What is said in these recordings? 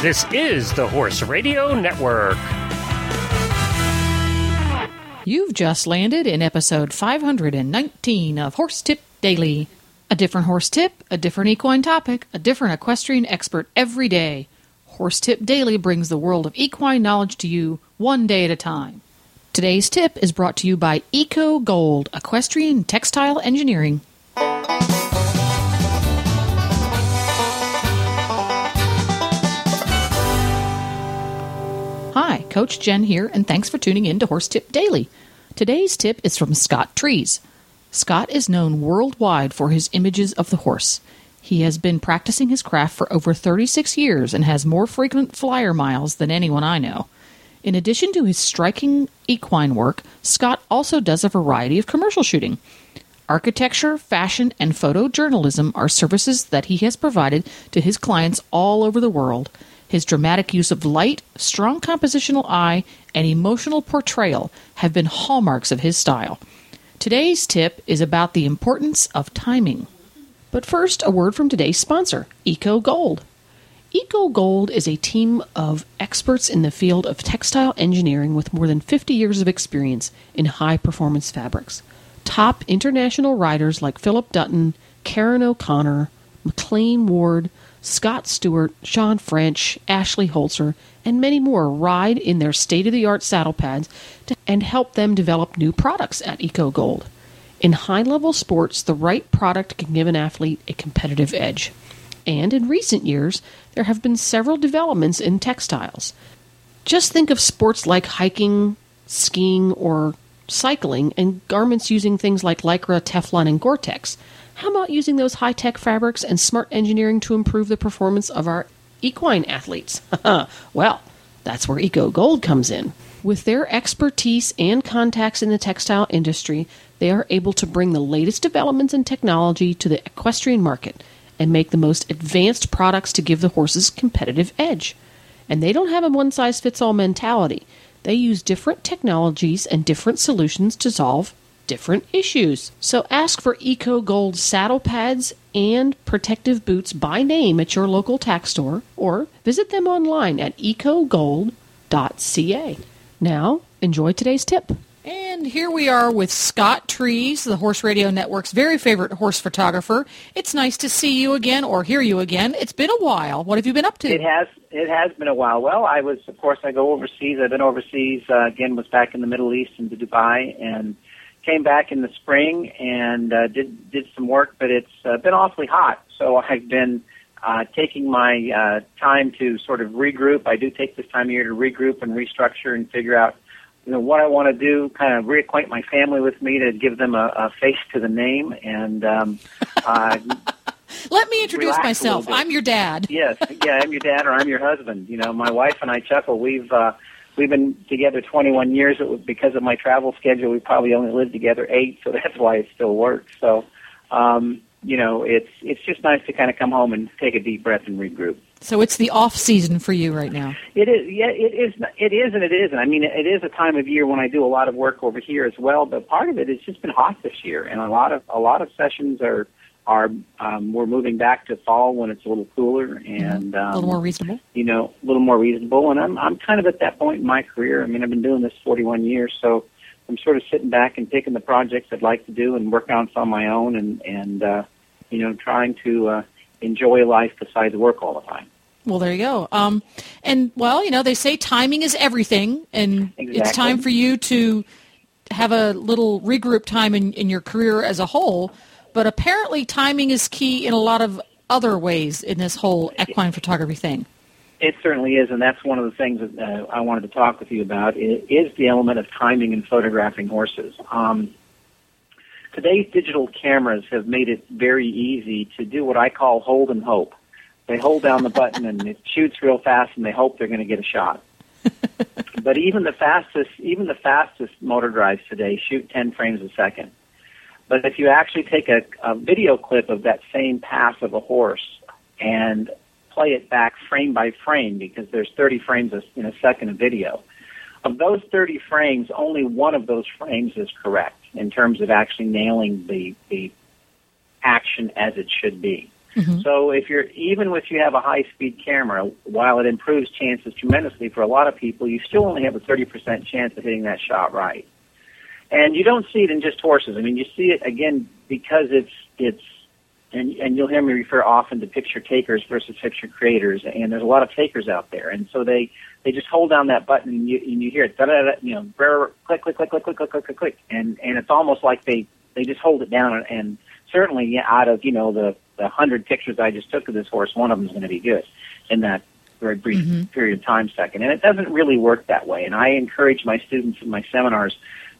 This is the Horse Radio Network. You've just landed in episode 519 of Horse Tip Daily. A different horse tip, a different equine topic, a different equestrian expert every day. Horse Tip Daily brings the world of equine knowledge to you one day at a time. Today's tip is brought to you by Eco Gold, equestrian textile engineering. Coach Jen here, and thanks for tuning in to Horse Tip Daily. Today's tip is from Scott Trees. Scott is known worldwide for his images of the horse. He has been practicing his craft for over 36 years and has more frequent flyer miles than anyone I know. In addition to his striking equine work, Scott also does a variety of commercial shooting. Architecture, fashion, and photojournalism are services that he has provided to his clients all over the world. His dramatic use of light, strong compositional eye, and emotional portrayal have been hallmarks of his style. Today's tip is about the importance of timing. But first, a word from today's sponsor, Eco Gold. Eco Gold is a team of experts in the field of textile engineering with more than 50 years of experience in high performance fabrics. Top international writers like Philip Dutton, Karen O'Connor, McLain Ward, Scott Stewart, Sean French, Ashley Holzer, and many more ride in their state of the art saddle pads to, and help them develop new products at EcoGold. In high level sports, the right product can give an athlete a competitive edge. And in recent years, there have been several developments in textiles. Just think of sports like hiking, skiing, or cycling, and garments using things like Lycra, Teflon, and Gore Tex. How about using those high tech fabrics and smart engineering to improve the performance of our equine athletes? well, that's where Eco Gold comes in. With their expertise and contacts in the textile industry, they are able to bring the latest developments in technology to the equestrian market and make the most advanced products to give the horses competitive edge. And they don't have a one size fits all mentality. They use different technologies and different solutions to solve different issues. So ask for Eco Gold saddle pads and protective boots by name at your local tack store or visit them online at ecogold.ca. Now, enjoy today's tip. And here we are with Scott Trees, the Horse Radio Network's very favorite horse photographer. It's nice to see you again or hear you again. It's been a while. What have you been up to? It has. It has been a while. Well, I was, of course, I go overseas. I've been overseas uh, again. Was back in the Middle East into Dubai, and came back in the spring and uh, did did some work. But it's uh, been awfully hot, so I've been uh, taking my uh, time to sort of regroup. I do take this time of year to regroup and restructure and figure out you know what I want to do, kind of reacquaint my family with me to give them a, a face to the name, and um, uh, let me introduce myself. I'm your dad. yes, yeah, I'm your dad, or I'm your husband. You know, my wife and I chuckle. We've uh, we've been together 21 years. It was because of my travel schedule. We probably only lived together eight, so that's why it still works. So, um, you know, it's it's just nice to kind of come home and take a deep breath and regroup. So it's the off season for you right now. It is. Yeah, it is. It is, and it isn't. I mean, it is a time of year when I do a lot of work over here as well. But part of it has just been hot this year, and a lot of a lot of sessions are are um, we're moving back to fall when it's a little cooler and um, a little more reasonable. You know, a little more reasonable. And I'm I'm kind of at that point in my career. I mean, I've been doing this 41 years, so I'm sort of sitting back and picking the projects I'd like to do and working on some on my own, and and uh, you know, trying to. Uh, enjoy life besides work all the time. Well, there you go. Um, and well, you know, they say timing is everything, and exactly. it's time for you to have a little regroup time in, in your career as a whole. But apparently, timing is key in a lot of other ways in this whole equine photography thing. It certainly is, and that's one of the things that uh, I wanted to talk with you about. Is the element of timing in photographing horses. Um, today's digital cameras have made it very easy to do what I call hold and hope. They hold down the button and it shoots real fast, and they hope they're going to get a shot. but even the fastest, even the fastest motor drives today shoot 10 frames a second. But if you actually take a, a video clip of that same pass of a horse and play it back frame by frame, because there's 30 frames in a second of video, of those 30 frames, only one of those frames is correct in terms of actually nailing the, the action as it should be. Mm-hmm. So if you're even if you have a high speed camera, while it improves chances tremendously for a lot of people, you still only have a 30% chance of hitting that shot right. And you don't see it in just horses. I mean, you see it again because it's it's and and you'll hear me refer often to picture takers versus picture creators, and there's a lot of takers out there, and so they they just hold down that button and you and you hear it da da da you know click click click click click click click click click and and it's almost like they they just hold it down and, and certainly out of you know the the hundred pictures I just took of this horse, one of them is going to be good in that very brief mm-hmm. period of time second, and it doesn't really work that way. And I encourage my students in my seminars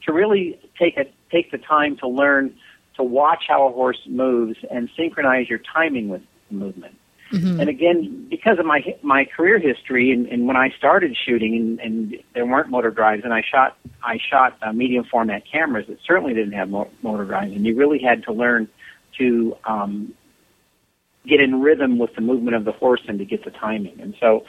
to really take a take the time to learn to watch how a horse moves and synchronize your timing with the movement. Mm-hmm. And again, because of my my career history and, and when I started shooting and, and there weren't motor drives and I shot I shot uh, medium format cameras that certainly didn't have mo- motor drives and you really had to learn to um, get in rhythm with the movement of the horse and to get the timing. And so,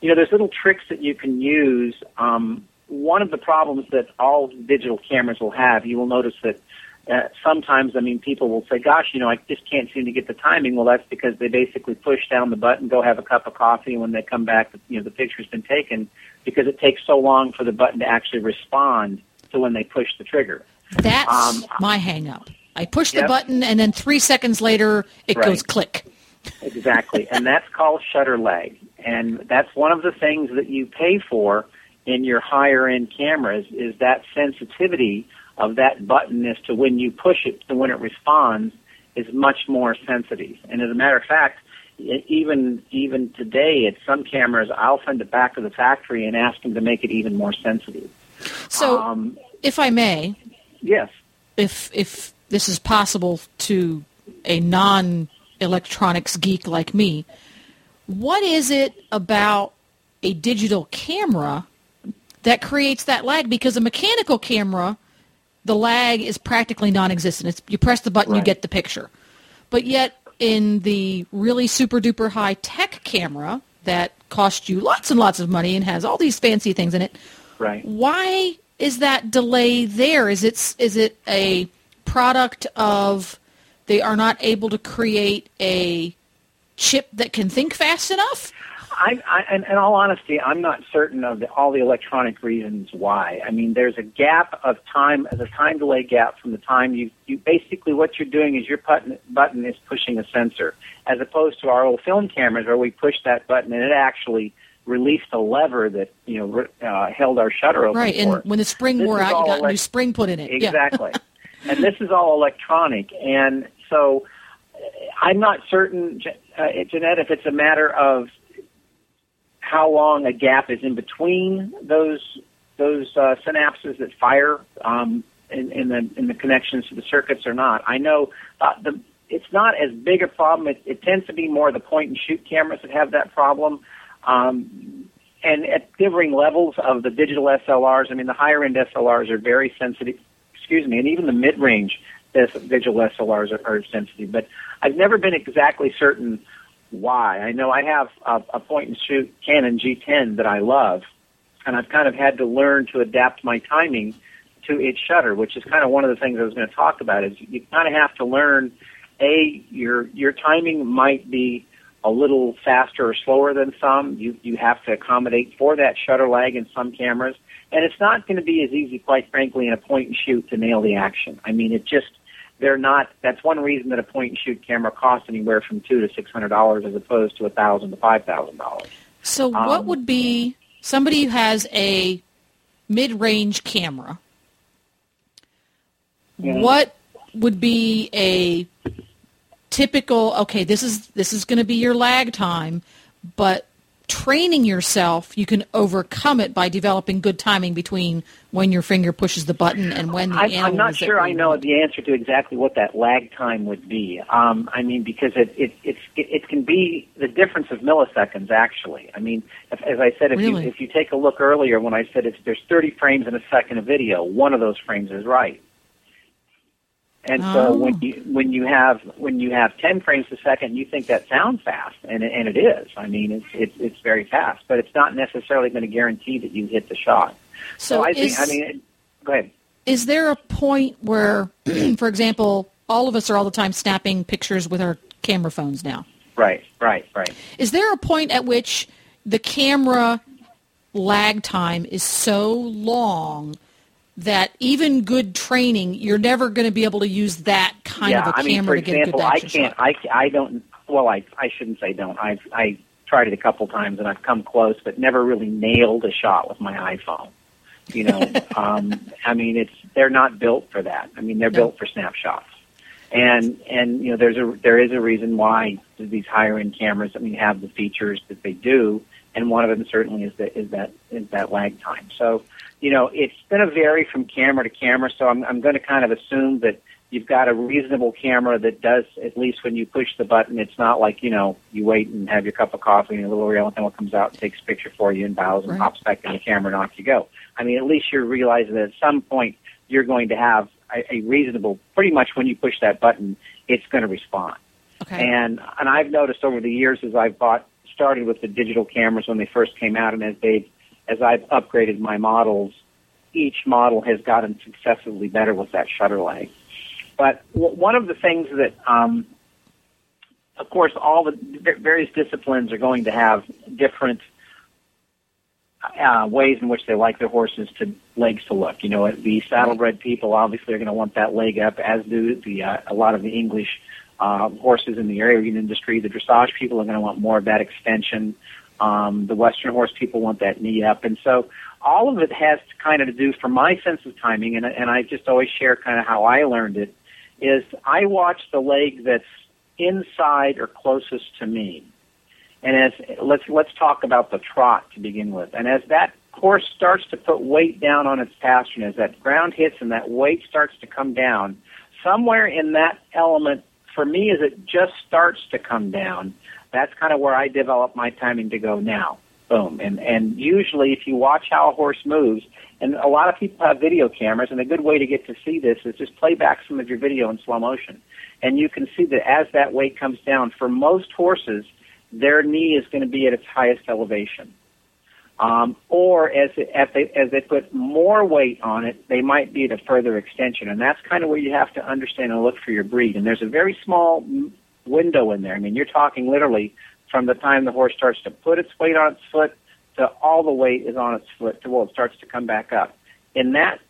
you know, there's little tricks that you can use. Um, one of the problems that all digital cameras will have, you will notice that uh, sometimes, I mean, people will say, gosh, you know, I just can't seem to get the timing. Well, that's because they basically push down the button, go have a cup of coffee, and when they come back, you know, the picture's been taken because it takes so long for the button to actually respond to when they push the trigger. That's um, my hang up. I push the yep. button, and then three seconds later, it right. goes click. exactly, and that's called shutter lag. And that's one of the things that you pay for in your higher end cameras is that sensitivity of that button as to when you push it to when it responds is much more sensitive. And as a matter of fact, even even today at some cameras, I'll send it back to the factory and ask them to make it even more sensitive. So, um, if I may, yes, if if this is possible to a non electronics geek like me, what is it about a digital camera that creates that lag? Because a mechanical camera the lag is practically non-existent. It's, you press the button, right. you get the picture. But yet, in the really super duper high tech camera that costs you lots and lots of money and has all these fancy things in it, right? Why is that delay there? Is it is it a product of they are not able to create a chip that can think fast enough? I, I, in, in all honesty, I'm not certain of the, all the electronic reasons why. I mean, there's a gap of time, the time delay gap from the time you, you basically what you're doing is your button, button is pushing a sensor, as opposed to our old film cameras where we push that button and it actually released a lever that you know uh, held our shutter open. Right, and when the spring this wore out, you got a new spring put in it. Exactly, yeah. and this is all electronic, and so I'm not certain, uh, Jeanette, if it's a matter of how long a gap is in between those those uh, synapses that fire um, in, in the in the connections to the circuits or not. I know uh, the it's not as big a problem. It, it tends to be more the point and shoot cameras that have that problem. Um, and at differing levels of the digital SLRs, I mean, the higher end SLRs are very sensitive. Excuse me, and even the mid range digital SLRs are, are sensitive. But I've never been exactly certain why. I know I have a, a point and shoot Canon G10 that I love, and I've kind of had to learn to adapt my timing to its shutter, which is kind of one of the things I was going to talk about. Is you kind of have to learn a your your timing might be a little faster or slower than some. You you have to accommodate for that shutter lag in some cameras, and it's not going to be as easy, quite frankly, in a point and shoot to nail the action. I mean, it just they're not. That's one reason that a point and shoot camera costs anywhere from two to six hundred dollars, as opposed to a thousand to five thousand dollars. So, um, what would be somebody who has a mid-range camera? Mm-hmm. What would be a typical? Okay, this is this is going to be your lag time, but training yourself, you can overcome it by developing good timing between when your finger pushes the button and when the I, animal I'm not sure I know the answer to exactly what that lag time would be. Um, I mean, because it it, it it can be the difference of milliseconds. Actually, I mean, if, as I said, if really? you if you take a look earlier when I said it's, there's 30 frames in a second of video, one of those frames is right. And oh. so when you when you have when you have 10 frames a second, you think that sounds fast, and it, and it is. I mean, it's it's it's very fast, but it's not necessarily going to guarantee that you hit the shot. So, so I is, think I mean, it, go ahead. Is there a point where, for example, all of us are all the time snapping pictures with our camera phones now. Right, right, right. Is there a point at which the camera lag time is so long that even good training, you're never going to be able to use that kind yeah, of a I mean, camera for to get a example, good I action can't. shot? I I don't. Well, I I shouldn't say don't. I've I tried it a couple times and I've come close, but never really nailed a shot with my iPhone. You know, um, I mean, it's they're not built for that. I mean, they're No. built for snapshots. And and you know, there's a there is a reason why these higher end cameras. I mean, have the features that they do, and one of them certainly is that is that is that lag time. So, you know, it's going to vary from camera to camera. So I'm I'm going to kind of assume that you've got a reasonable camera that does at least when you push the button, it's not like you know you wait and have your cup of coffee and a little real oregano comes out and takes a picture for you and bows and Right. pops back in the camera and off you go. I mean, at least you're realizing that at some point you're going to have a, a reasonable. Pretty much when you push that button, it's going to respond. okay. And and I've noticed over the years as I've bought started with the digital cameras when they first came out, and as they as I've upgraded my models, each model has gotten successively better with that shutter lag. But w- one of the things that, um, of course, all the v- various disciplines are going to have different uh, ways in which they like their horses to legs to look. You know, the saddlebred people obviously are going to want that leg up, as do the uh, a lot of the English uh, horses in the Arabian industry. The dressage people are going to want more of that extension. Um, the Western horse people want that knee up, and so all of it has to kind of to do, for my sense of timing, and, and I just always share kind of how I learned it. Is I watch the leg that's inside or closest to me. And as let's let's talk about the trot to begin with. And as that horse starts to put weight down on its pastern, as that ground hits and that weight starts to come down, somewhere in that element, for me, as it just starts to come down, that's kind of where I develop my timing to go now. Boom. And and usually, if you watch how a horse moves, and a lot of people have video cameras, and a good way to get to see this is just play back some of your video in slow motion, and you can see that as that weight comes down, for most horses, their knee is going to be at its highest elevation. Um, or as, it, as, they, as they put more weight on it, they might be at a further extension. And that's kind of where you have to understand and look for your breed. And there's a very small window in there. I mean, you're talking literally from the time the horse starts to put its weight on its foot to all the weight is on its foot to well, it starts to come back up. In that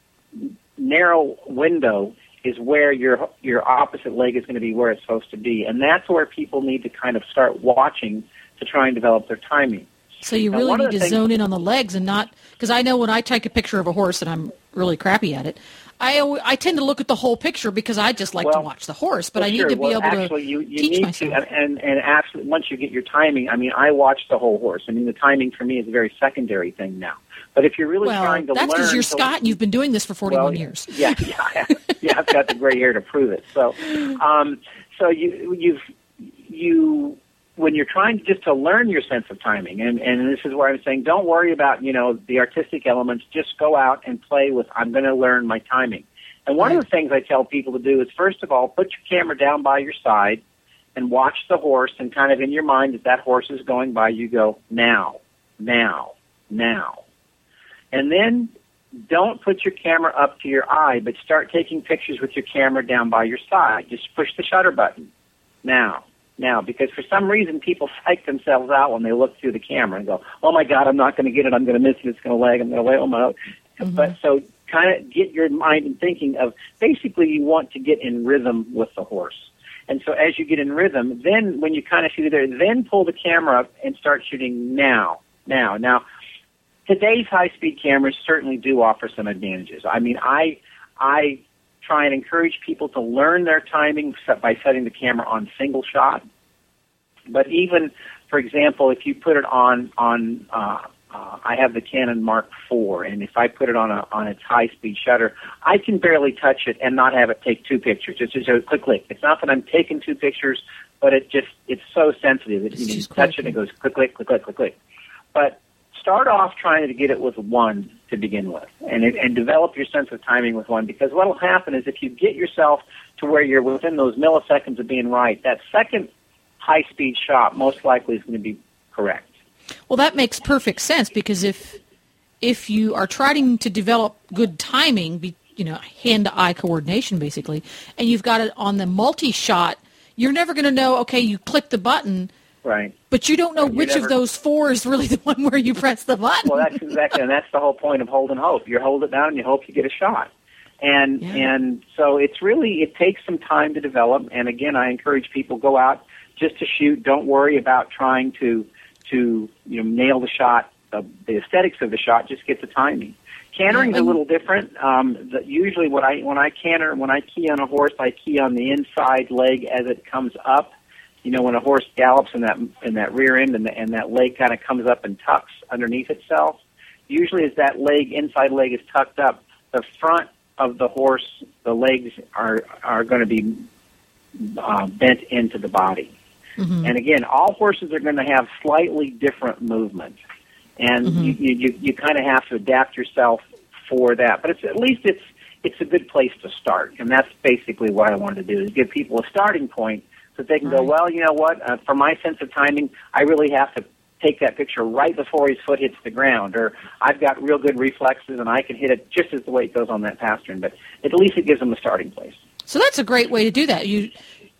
narrow window is where your your opposite leg is going to be where it's supposed to be, and that's where people need to kind of start watching to try and develop their timing. So you really need to things- zone in on the legs and not because I know when I take a picture of a horse and I'm really crappy at it, I I tend to look at the whole picture because I just like to watch the horse, but Well, I need sure. to be well, able actually, to you, you teach need myself. to, and and absolutely, once you get your timing, I mean, I watch the whole horse. I mean, the timing for me is a very secondary thing now. But if you're really well, trying to learn. that's because you're to- Scott and you've been doing this for 41 well, years. Yeah, yeah, yeah. I've got the gray hair to prove it. So, um, so you you've you when you're trying just to learn your sense of timing, and and this is where I'm saying, don't worry about you know the artistic elements. Just go out and play with. I'm going to learn my timing. And one of the things I tell people to do is first of all put your camera down by your side and watch the horse, and kind of in your mind as that horse is going by, you go now, now, now. And then don't put your camera up to your eye, but start taking pictures with your camera down by your side. Just push the shutter button. Now, now, because for some reason people psych themselves out when they look through the camera and go, oh my God, I'm not going to get it. I'm going to miss it. It's going to lag. I'm going to lag. Oh my. Mm-hmm. But so kind of get your mind in thinking of basically you want to get in rhythm with the horse. And so as you get in rhythm, then when you kind of shoot it there, then pull the camera up and start shooting now, now. Now, today's high-speed cameras certainly do offer some advantages. I mean, I, I try and encourage people to learn their timing by setting the camera on single shot. But even, for example, if you put it on on uh, uh, I have the Canon Mark IV, and if I put it on a on its high speed shutter, I can barely touch it and not have it take two pictures. It's just a click click. It's not that I'm taking two pictures, but it just it's so sensitive that It's you touch it and it goes click click click click click click. But start off trying to get it with one to begin with, and and develop your sense of timing with one. Because what will happen is if you get yourself to where you're within those milliseconds of being right, that second high speed shot most likely is going to be correct. Well, that makes perfect sense because if if you are trying to develop good timing, you know, hand-to-eye coordination, basically, and you've got it on the multi-shot, you're never going to know. Okay, you click the button, Right. but you don't know You which never- of those four is really the one where you press the button. Well, that's exactly, and that's the whole point of hold and hope. You hold it down and you hope you get a shot. And Yeah. and so it's really it takes some time to develop. And again, I encourage people go out just to shoot. Don't worry about trying to to you know nail the shot, uh, the aesthetics of the shot. Just get the timing. Cantering's Yeah, a little different. Um, the, usually, what I when I canter, when I key on a horse, I key on the inside leg as it comes up. You know, when a horse gallops in that in that rear end and, the, and that leg kind of comes up and tucks underneath itself. Usually, as that leg inside leg is tucked up, the front of the horse, the legs are are going to be uh, bent into the body. Mhm. And again, all horses are going to have slightly different movement, and Mhm. you, you you you kind of have to adapt yourself for that. But it's at least it's it's a good place to start, and that's basically what I wanted to do is give people a starting point so that they can go, well, you know what? Uh, for my sense of timing, I really have to take that picture right before his foot hits the ground, or I've got real good reflexes and I can hit it just as the way it goes on that pastern. But at least it gives them a starting place. So that's a great way to do that. You,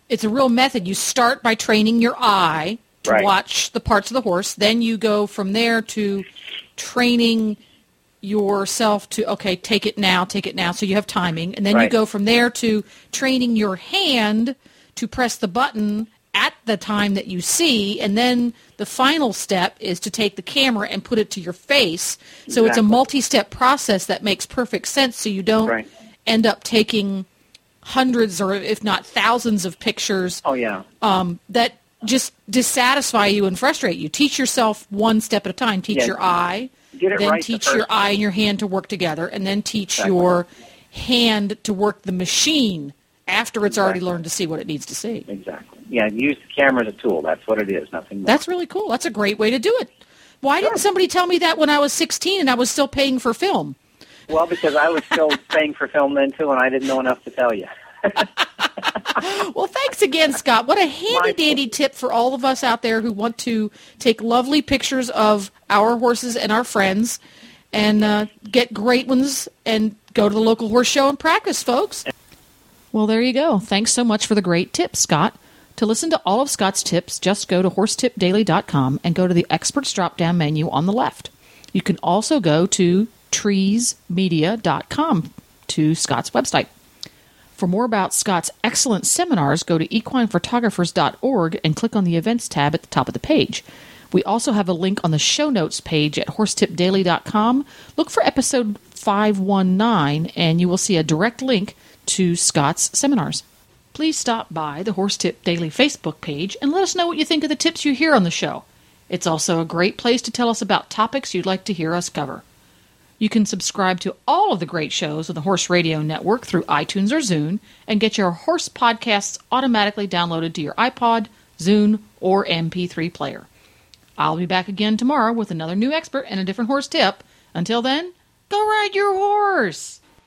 it's a real method. You start by training your eye to Right. watch the parts of the horse. Then you go from there to training yourself to okay, take it now, take it now. So you have timing, and then you go from there to training your hand to press the button at the time that you see, and then the final step is to take the camera and put it to your face. So it's a multi-step process that makes perfect sense. So you don't Right. end up taking hundreds or if not thousands of pictures Oh yeah, um, that just dissatisfy you and frustrate you. Teach yourself one step at a time. Teach Yeah. your eye, Get it then right the teach first your eye and your hand to work together, and then teach Exactly. your hand to work the machine after it's already learned to see what it needs to see. exactly. Yeah, use the camera as a tool. That's what it is. Nothing more. That's really cool. That's a great way to do it. Why didn't somebody tell me that when I was 16 and I was still paying for film? Well, because I was still paying for film then too, and I didn't know enough to tell you. Well, thanks again, Scott. What a handy dandy tip for all of us out there who want to take lovely pictures of our horses and our friends and uh, get great ones and go to the local horse show and practice, folks. Well, there you go. Thanks so much for the great tips, Scott. To listen to all of Scott's tips, just go to horsetipdaily.com and go to the experts drop down menu on the left. You can also go to treesmedia.com to Scott's website. For more about Scott's excellent seminars, go to equinephotographers.org and click on the events tab at the top of the page. We also have a link on the show notes page at horsetipdaily.com. Look for episode 519 and you will see a direct link to Scott's seminars. Please stop by the Horse Tip Daily Facebook page and let us know what you think of the tips you hear on the show. It's also a great place to tell us about topics you'd like to hear us cover. You can subscribe to all of the great shows on the Horse Radio Network through iTunes or Zune and get your horse podcasts automatically downloaded to your iPod, Zune, or MP3 player. I'll be back again tomorrow with another new expert and a different horse tip. Until then, go ride your horse!